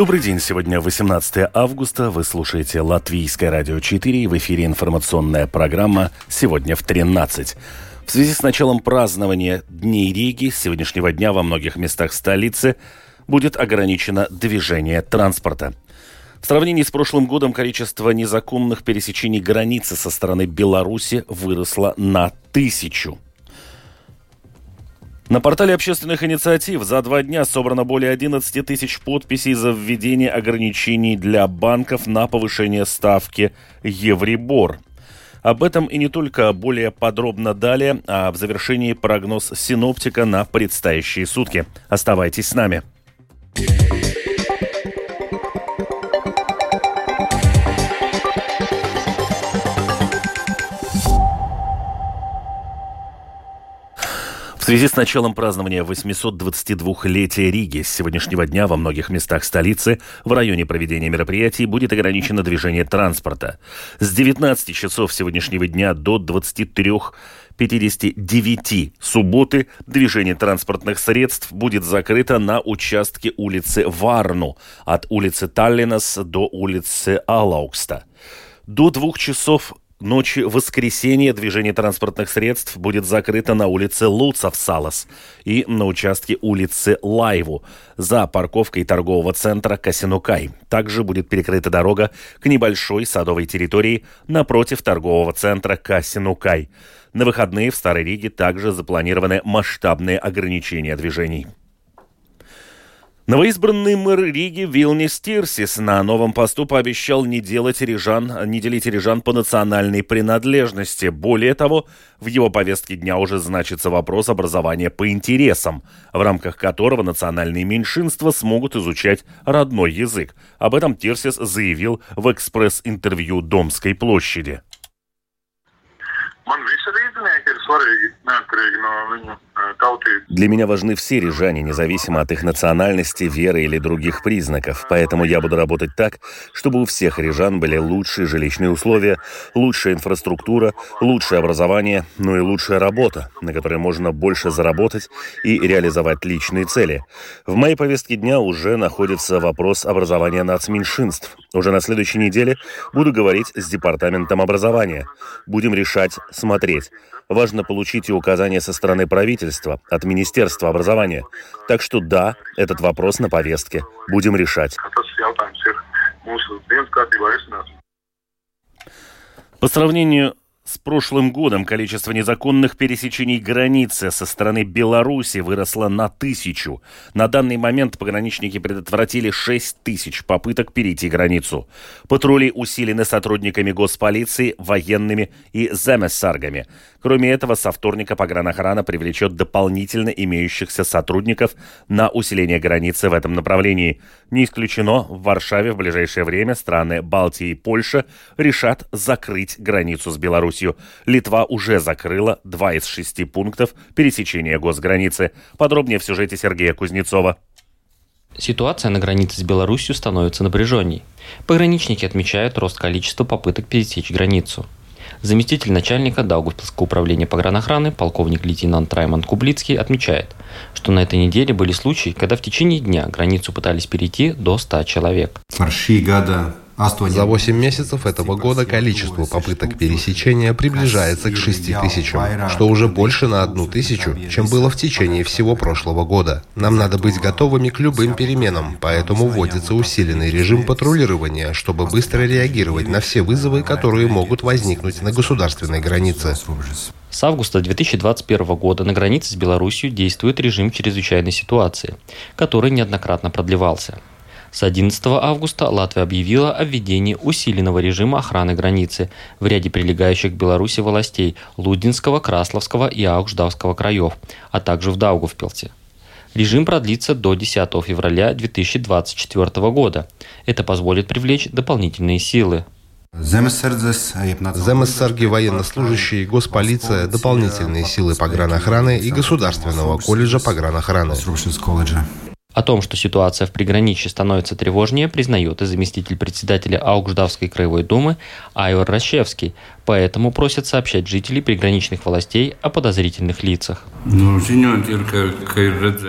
Добрый день. Сегодня 18 августа. Вы слушаете Латвийское радио 4 и в эфире информационная программа «Сегодня в 13». В связи с началом празднования Дней Риги с сегодняшнего дня во многих местах столицы будет ограничено движение транспорта. В сравнении с прошлым годом количество незаконных пересечений границы со стороны Беларуси выросло на тысячу – на портале общественных инициатив за два дня собрано более 11 тысяч подписей за введение ограничений для банков на повышение ставки Евребор. Об этом и не только более подробно далее, а в завершении прогноз синоптика на предстоящие сутки. Оставайтесь с нами. Связи с началом празднования 822-летия Риги с сегодняшнего дня во многих местах столицы в районе проведения мероприятий будет ограничено движение транспорта. С 19 часов сегодняшнего дня до 23.59 субботы движение транспортных средств будет закрыто на участке улицы Варну от улицы Таллинас до улицы Алаукста. До двух часов ночи воскресенья движение транспортных средств будет закрыто на улице Луцов-Салас и на участке улицы Лайву за парковкой торгового центра Касинукай. Также будет перекрыта дорога к небольшой садовой территории напротив торгового центра Касинукай. На выходные в Старой Риге также запланированы масштабные ограничения движений. Новоизбранный мэр Риги Вилнис Тирсис на новом посту пообещал не делать рижан, не делить рижан по национальной принадлежности. Более того, в его повестке дня уже значится вопрос образования по интересам, в рамках которого национальные меньшинства смогут изучать родной язык. Об этом Тирсис заявил в экспресс-интервью Домской площади. Для меня важны все рижане, независимо от их национальности, веры или других признаков. Поэтому я буду работать так, чтобы у всех рижан были лучшие жилищные условия, лучшая инфраструктура, лучшее образование, ну и лучшая работа, на которой можно больше заработать и реализовать личные цели. В моей повестке дня уже находится вопрос образования нацменьшинств. Уже на следующей неделе буду говорить с Департаментом образования. Будем решать, смотреть. Важно получить и указания со стороны правительства, от Министерства образования. Так что да, этот вопрос на повестке. Будем решать. По сравнению с прошлым годом количество незаконных пересечений границы со стороны Беларуси выросло на тысячу. На данный момент пограничники предотвратили 6 тысяч попыток перейти границу. Патрули усилены сотрудниками госполиции, военными и замессаргами. Кроме этого, со вторника погранохрана привлечет дополнительно имеющихся сотрудников на усиление границы в этом направлении. Не исключено, в Варшаве в ближайшее время страны Балтии и Польша решат закрыть границу с Беларусью. Беларусью. Литва уже закрыла два из шести пунктов пересечения госграницы. Подробнее в сюжете Сергея Кузнецова. Ситуация на границе с Беларусью становится напряженней. Пограничники отмечают рост количества попыток пересечь границу. Заместитель начальника Даугавпилского управления погранохраны, полковник лейтенант Раймонд Кублицкий, отмечает, что на этой неделе были случаи, когда в течение дня границу пытались перейти до 100 человек. За 8 месяцев этого года количество попыток пересечения приближается к 6 тысячам, что уже больше на одну тысячу, чем было в течение всего прошлого года. Нам надо быть готовыми к любым переменам, поэтому вводится усиленный режим патрулирования, чтобы быстро реагировать на все вызовы, которые могут возникнуть на государственной границе. С августа 2021 года на границе с Беларусью действует режим чрезвычайной ситуации, который неоднократно продлевался. С 11 августа Латвия объявила о введении усиленного режима охраны границы в ряде прилегающих к Беларуси властей Лудинского, Красловского и Аукждавского краев, а также в Даугавпилсе. Режим продлится до 10 февраля 2024 года. Это позволит привлечь дополнительные силы. Земессарги, военнослужащие, госполиция, дополнительные силы погранохраны и Государственного колледжа погранохраны. О том, что ситуация в приграничье становится тревожнее, признает и заместитель председателя Аугждавской краевой думы Айвар Рощевский, поэтому просят сообщать жителей приграничных властей о подозрительных лицах.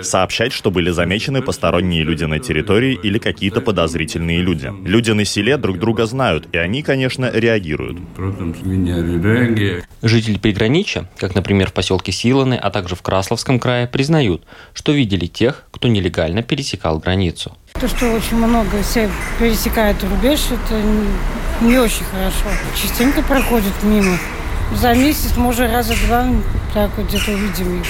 Сообщать, что были замечены посторонние люди на территории или какие-то подозрительные люди. Люди на селе друг друга знают, и они, конечно, реагируют. Жители приграничья, как, например, в поселке Силаны, а также в Красловском крае, признают, что видели тех, кто нелегально пересекал границу. То, что очень много все пересекают рубеж, это не очень хорошо. Частенько проходят мимо. За месяц, может, раза два так вот где-то увидим их.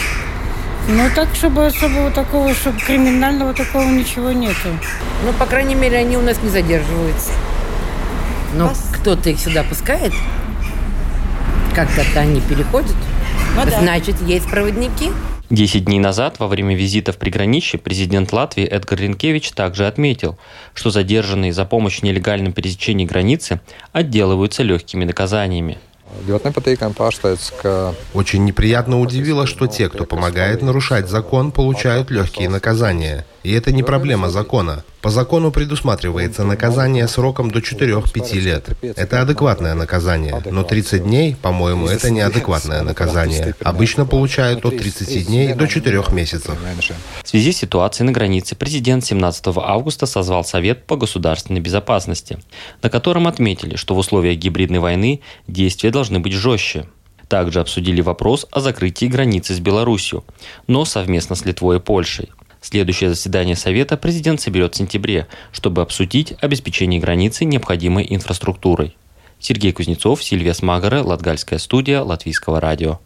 Ну, так, чтобы особого такого, чтобы криминального такого ничего нету. Ну, по крайней мере, они у нас не задерживаются. Но кто-то их сюда пускает, как-то они переходят, ну, значит, да. есть проводники. Десять дней назад, во время визита в приграничье, президент Латвии Эдгар Ренкевич также отметил, что задержанные за помощь в нелегальном пересечении границы отделываются легкими наказаниями. Очень неприятно удивило, что те, кто помогает нарушать закон, получают легкие наказания. И это не проблема закона. По закону предусматривается наказание сроком до 4-5 лет. Это адекватное наказание. Но 30 дней, по-моему, это неадекватное наказание. Обычно получают от 30 дней до 4 месяцев. В связи с ситуацией на границе президент 17 августа созвал Совет по государственной безопасности, на котором отметили, что в условиях гибридной войны действия должны быть жестче. Также обсудили вопрос о закрытии границы с Беларусью, но совместно с Литвой и Польшей. Следующее заседание Совета президент соберет в сентябре, чтобы обсудить обеспечение границы необходимой инфраструктурой. Сергей Кузнецов, Сильвия Смагара, Латгальская студия, Латвийского радио.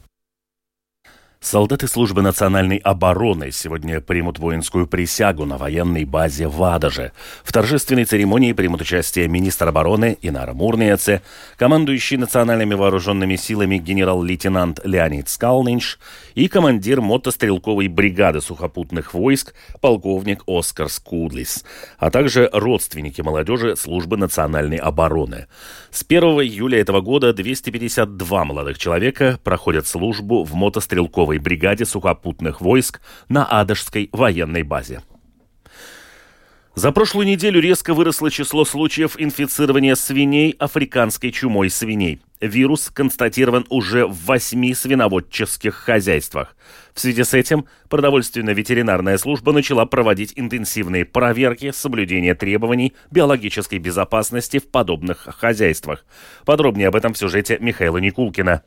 Солдаты службы национальной обороны сегодня примут воинскую присягу на военной базе в Адаже. В торжественной церемонии примут участие министр обороны Инара Мурниеце, командующий национальными вооруженными силами генерал-лейтенант Леонид Скалнинш и командир мотострелковой бригады сухопутных войск полковник Оскар Скудлис, а также родственники молодежи службы национальной обороны. С 1 июля этого года 252 молодых человека проходят службу в мотострелковой первой бригаде сухопутных войск на Адашской военной базе. За прошлую неделю резко выросло число случаев инфицирования свиней африканской чумой свиней. Вирус констатирован уже в восьми свиноводческих хозяйствах. В связи с этим продовольственно-ветеринарная служба начала проводить интенсивные проверки соблюдения требований биологической безопасности в подобных хозяйствах. Подробнее об этом в сюжете Михаила Никулкина.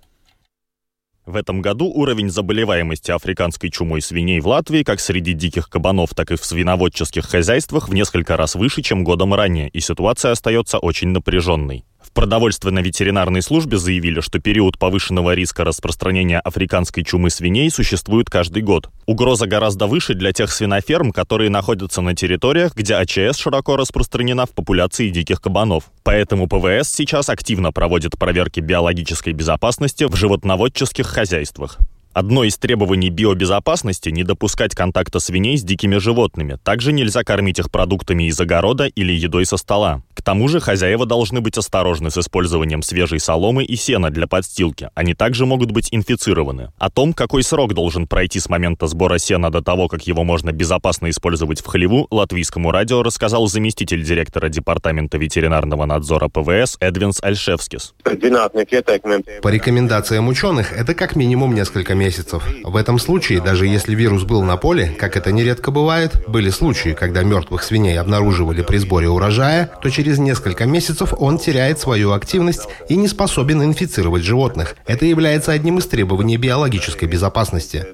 В этом году уровень заболеваемости африканской чумой свиней в Латвии как среди диких кабанов, так и в свиноводческих хозяйствах в несколько раз выше, чем годом ранее, и ситуация остается очень напряженной. Продовольственно-ветеринарной службе заявили, что период повышенного риска распространения африканской чумы свиней существует каждый год. Угроза гораздо выше для тех свиноферм, которые находятся на территориях, где АЧС широко распространена в популяции диких кабанов. Поэтому ПВС сейчас активно проводит проверки биологической безопасности в животноводческих хозяйствах. Одно из требований биобезопасности – не допускать контакта свиней с дикими животными. Также нельзя кормить их продуктами из огорода или едой со стола. К тому же хозяева должны быть осторожны с использованием свежей соломы и сена для подстилки. Они также могут быть инфицированы. О том, какой срок должен пройти с момента сбора сена до того, как его можно безопасно использовать в хлеву, латвийскому радио рассказал заместитель директора Департамента ветеринарного надзора ПВС Эдвинс Альшевскис. По рекомендациям ученых, это как минимум несколько месяцев месяцев. В этом случае, даже если вирус был на поле, как это нередко бывает, были случаи, когда мертвых свиней обнаруживали при сборе урожая, то через несколько месяцев он теряет свою активность и не способен инфицировать животных. Это является одним из требований биологической безопасности.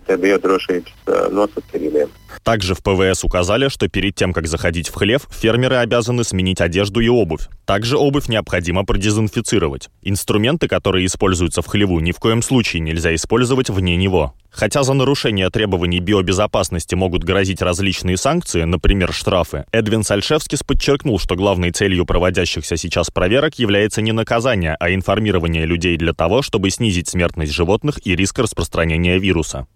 Также в ПВС указали, что перед тем, как заходить в хлев, фермеры обязаны сменить одежду и обувь. Также обувь необходимо продезинфицировать. Инструменты, которые используются в хлеву, ни в коем случае нельзя использовать вне него. Хотя за нарушение требований биобезопасности могут грозить различные санкции, например, штрафы, Эдвин Сальшевскис подчеркнул, что главной целью проводящихся сейчас проверок является не наказание, а информирование людей для того, чтобы снизить смертность животных и риск распространения вируса.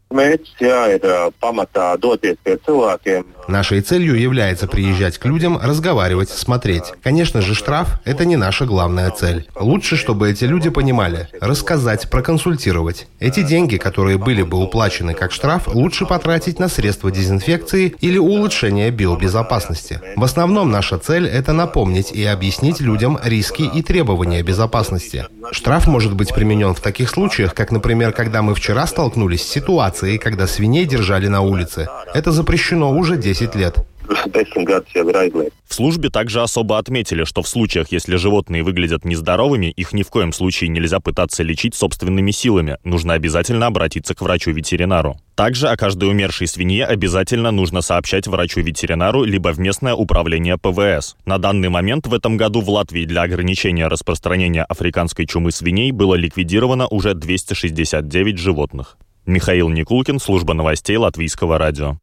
Нашей целью является приезжать к людям, разговаривать, смотреть. Конечно же, штраф – это не наша главная цель. Лучше, чтобы эти люди понимали, рассказать, проконсультировать. Эти деньги, которые были бы уплачены как штраф, лучше потратить на средства дезинфекции или улучшение биобезопасности. В основном наша цель – это напомнить и объяснить людям риски и требования безопасности. Штраф может быть применен в таких случаях, как, например, когда мы вчера столкнулись с ситуацией, когда свиней держали на улице. Это запрещено уже 10 лет. В службе также особо отметили, что в случаях, если животные выглядят нездоровыми, их ни в коем случае нельзя пытаться лечить собственными силами. Нужно обязательно обратиться к врачу-ветеринару. Также о каждой умершей свинье обязательно нужно сообщать врачу-ветеринару либо в местное управление ПВС. На данный момент в этом году в Латвии для ограничения распространения африканской чумы свиней было ликвидировано уже 269 животных. Михаил Никулкин, служба новостей Латвийского радио.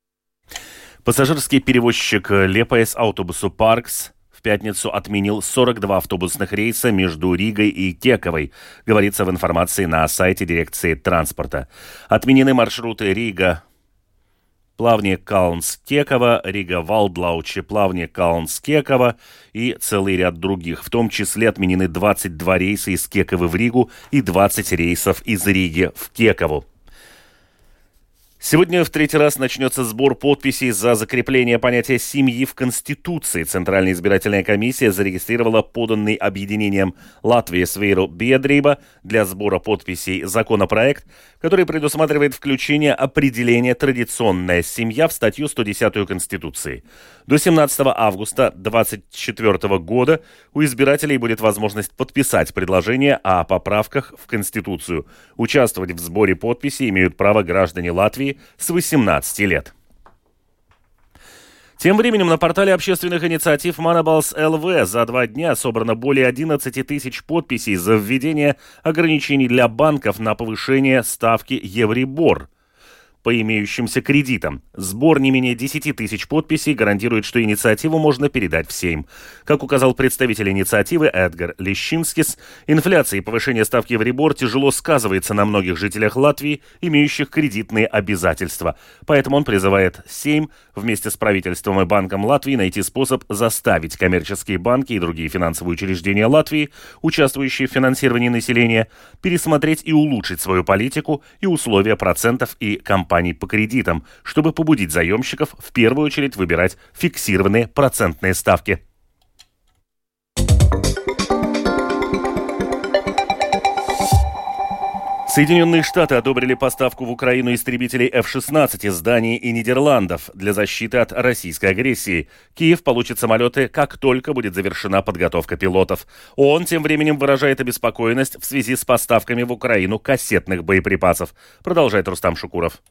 Пассажирский перевозчик Liepājas Autobusu parks в пятницу отменил 42 автобусных рейса между Ригой и Кековой, говорится в информации на сайте дирекции транспорта. Отменены маршруты Рига, Плавни Каунс-Кекова, Рига Валдлауче, Плавни Каунс-Кекова и целый ряд других. В том числе отменены 22 рейса из Кековы в Ригу и 20 рейсов из Риги в Кекову. Сегодня в третий раз начнется сбор подписей за закрепление понятия семьи в Конституции. Центральная избирательная комиссия зарегистрировала поданный объединением Латвии Свейру Бедриба для сбора подписей законопроект, который предусматривает включение определения «традиционная семья» в статью 110 Конституции. До 17 августа 2024 года у избирателей будет возможность подписать предложение о поправках в Конституцию. Участвовать в сборе подписей имеют право граждане Латвии с 18 лет. Тем временем на портале общественных инициатив Манабалс ЛВ за два дня собрано более 11 тысяч подписей за введение ограничений для банков на повышение ставки Евребор по имеющимся кредитам. Сбор не менее 10 тысяч подписей гарантирует, что инициативу можно передать в Сейм. Как указал представитель инициативы Эдгар Лещинскис, инфляция и повышение ставки в Рибор тяжело сказывается на многих жителях Латвии, имеющих кредитные обязательства. Поэтому он призывает Сейм вместе с правительством и Банком Латвии найти способ заставить коммерческие банки и другие финансовые учреждения Латвии, участвующие в финансировании населения, пересмотреть и улучшить свою политику и условия процентов и компаний компаний по кредитам, чтобы побудить заемщиков в первую очередь выбирать фиксированные процентные ставки. Соединенные Штаты одобрили поставку в Украину истребителей F-16 из Дании и Нидерландов для защиты от российской агрессии. Киев получит самолеты, как только будет завершена подготовка пилотов. Он тем временем выражает обеспокоенность в связи с поставками в Украину кассетных боеприпасов. Продолжает Рустам Шукуров.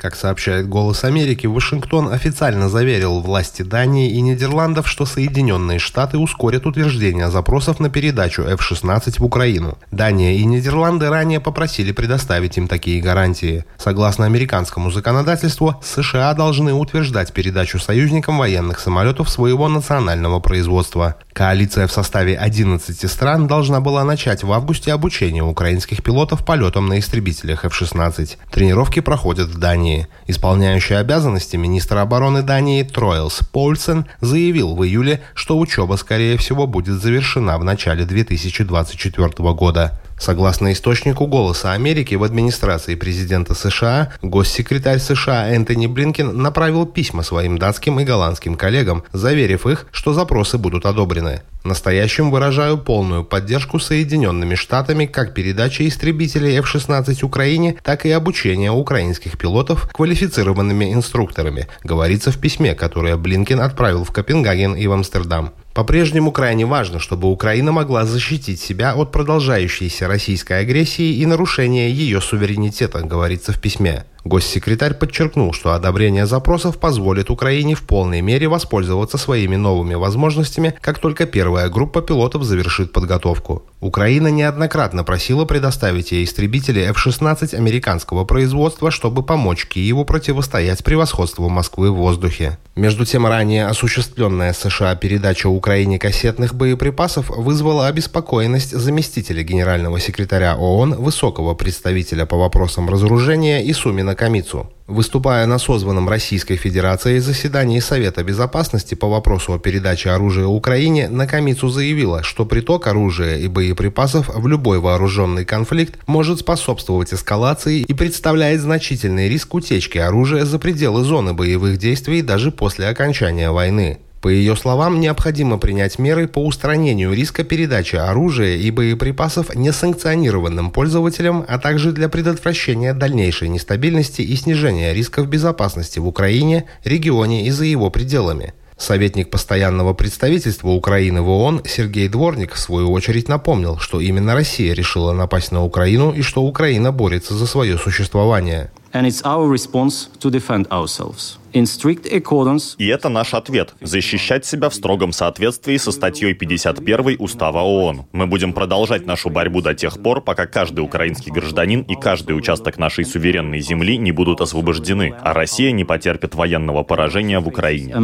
Как сообщает «Голос Америки», Вашингтон официально заверил власти Дании и Нидерландов, что Соединенные Штаты ускорят утверждение запросов на передачу F-16 в Украину. Дания и Нидерланды ранее попросили предоставить им такие гарантии. Согласно американскому законодательству, США должны утверждать передачу союзникам военных самолетов своего национального производства. Коалиция в составе 11 стран должна была начать в августе обучение украинских пилотов полетам на истребителях F-16. Тренировки проходят в Дании. Исполняющий обязанности министра обороны Дании Тройлс Польсен заявил в июле, что учеба, скорее всего, будет завершена в начале 2024 года. Согласно источнику «Голоса Америки» в администрации президента США, госсекретарь США Энтони Блинкен направил письма своим датским и голландским коллегам, заверив их, что запросы будут одобрены. Настоящим выражаю полную поддержку Соединенными Штатами как передачи истребителей F-16 Украине, так и обучения украинских пилотов квалифицированными инструкторами, говорится в письме, которое Блинкен отправил в Копенгаген и в Амстердам. По-прежнему крайне важно, чтобы Украина могла защитить себя от продолжающейся российской агрессии и нарушения ее суверенитета, говорится в письме. Госсекретарь подчеркнул, что одобрение запросов позволит Украине в полной мере воспользоваться своими новыми возможностями, как только первая группа пилотов завершит подготовку. Украина неоднократно просила предоставить ей истребители F-16 американского производства, чтобы помочь Киеву противостоять превосходству Москвы в воздухе. Между тем, ранее осуществленная США передача Украине кассетных боеприпасов вызвала обеспокоенность заместителя генерального секретаря ООН, высокого представителя по вопросам разоружения и Сумина Накамицу. Выступая на созванном Российской Федерацией заседании Совета Безопасности по вопросу о передаче оружия Украине, Накамицу заявила, что приток оружия и боеприпасов в любой вооруженный конфликт может способствовать эскалации и представляет значительный риск утечки оружия за пределы зоны боевых действий даже после окончания войны. По ее словам, необходимо принять меры по устранению риска передачи оружия и боеприпасов несанкционированным пользователям, а также для предотвращения дальнейшей нестабильности и снижения рисков безопасности в Украине, регионе и за его пределами. Советник постоянного представительства Украины в ООН Сергей Дворник в свою очередь напомнил, что именно Россия решила напасть на Украину и что Украина борется за свое существование. And it's our response to defend ourselves. In strict accordance... И это наш ответ – защищать себя в строгом соответствии со статьей 51 Устава ООН. Мы будем продолжать нашу борьбу до тех пор, пока каждый украинский гражданин и каждый участок нашей суверенной земли не будут освобождены, а Россия не потерпит военного поражения в Украине.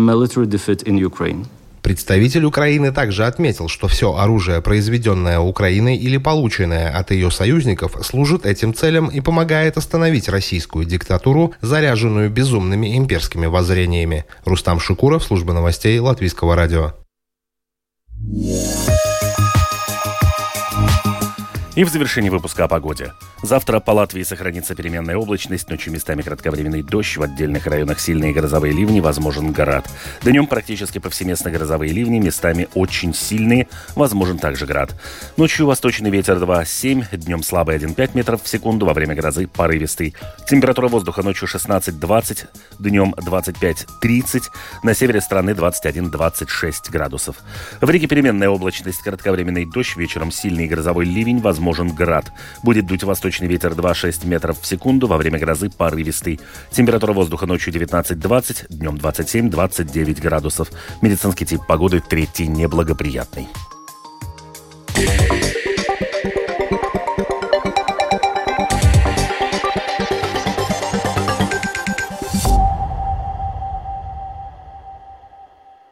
Представитель Украины также отметил, что все оружие, произведенное Украиной или полученное от ее союзников, служит этим целям и помогает остановить российскую диктатуру, заряженную безумными имперскими воззрениями. Рустам Шукуров, служба новостей Латвийского радио. И в завершении выпуска о погоде. Завтра по Латвии сохранится переменная облачность, ночью местами кратковременный дождь, в отдельных районах сильные грозовые ливни, возможен град. Днем практически повсеместно грозовые ливни, местами очень сильные, возможен также град. Ночью восточный ветер 2,7, днем слабый 1,5 метров в секунду, во время грозы порывистый. Температура воздуха ночью 16-20, днем 25-30, на севере страны 21-26 градусов. В Риге переменная облачность, кратковременный дождь, вечером сильный грозовой ливень, возможен град. Будет дуть Восточный ветер 2,6 метров в секунду, во время грозы порывистый. Температура воздуха ночью 19-20, днем 27-29 градусов. Медицинский тип погоды третий неблагоприятный.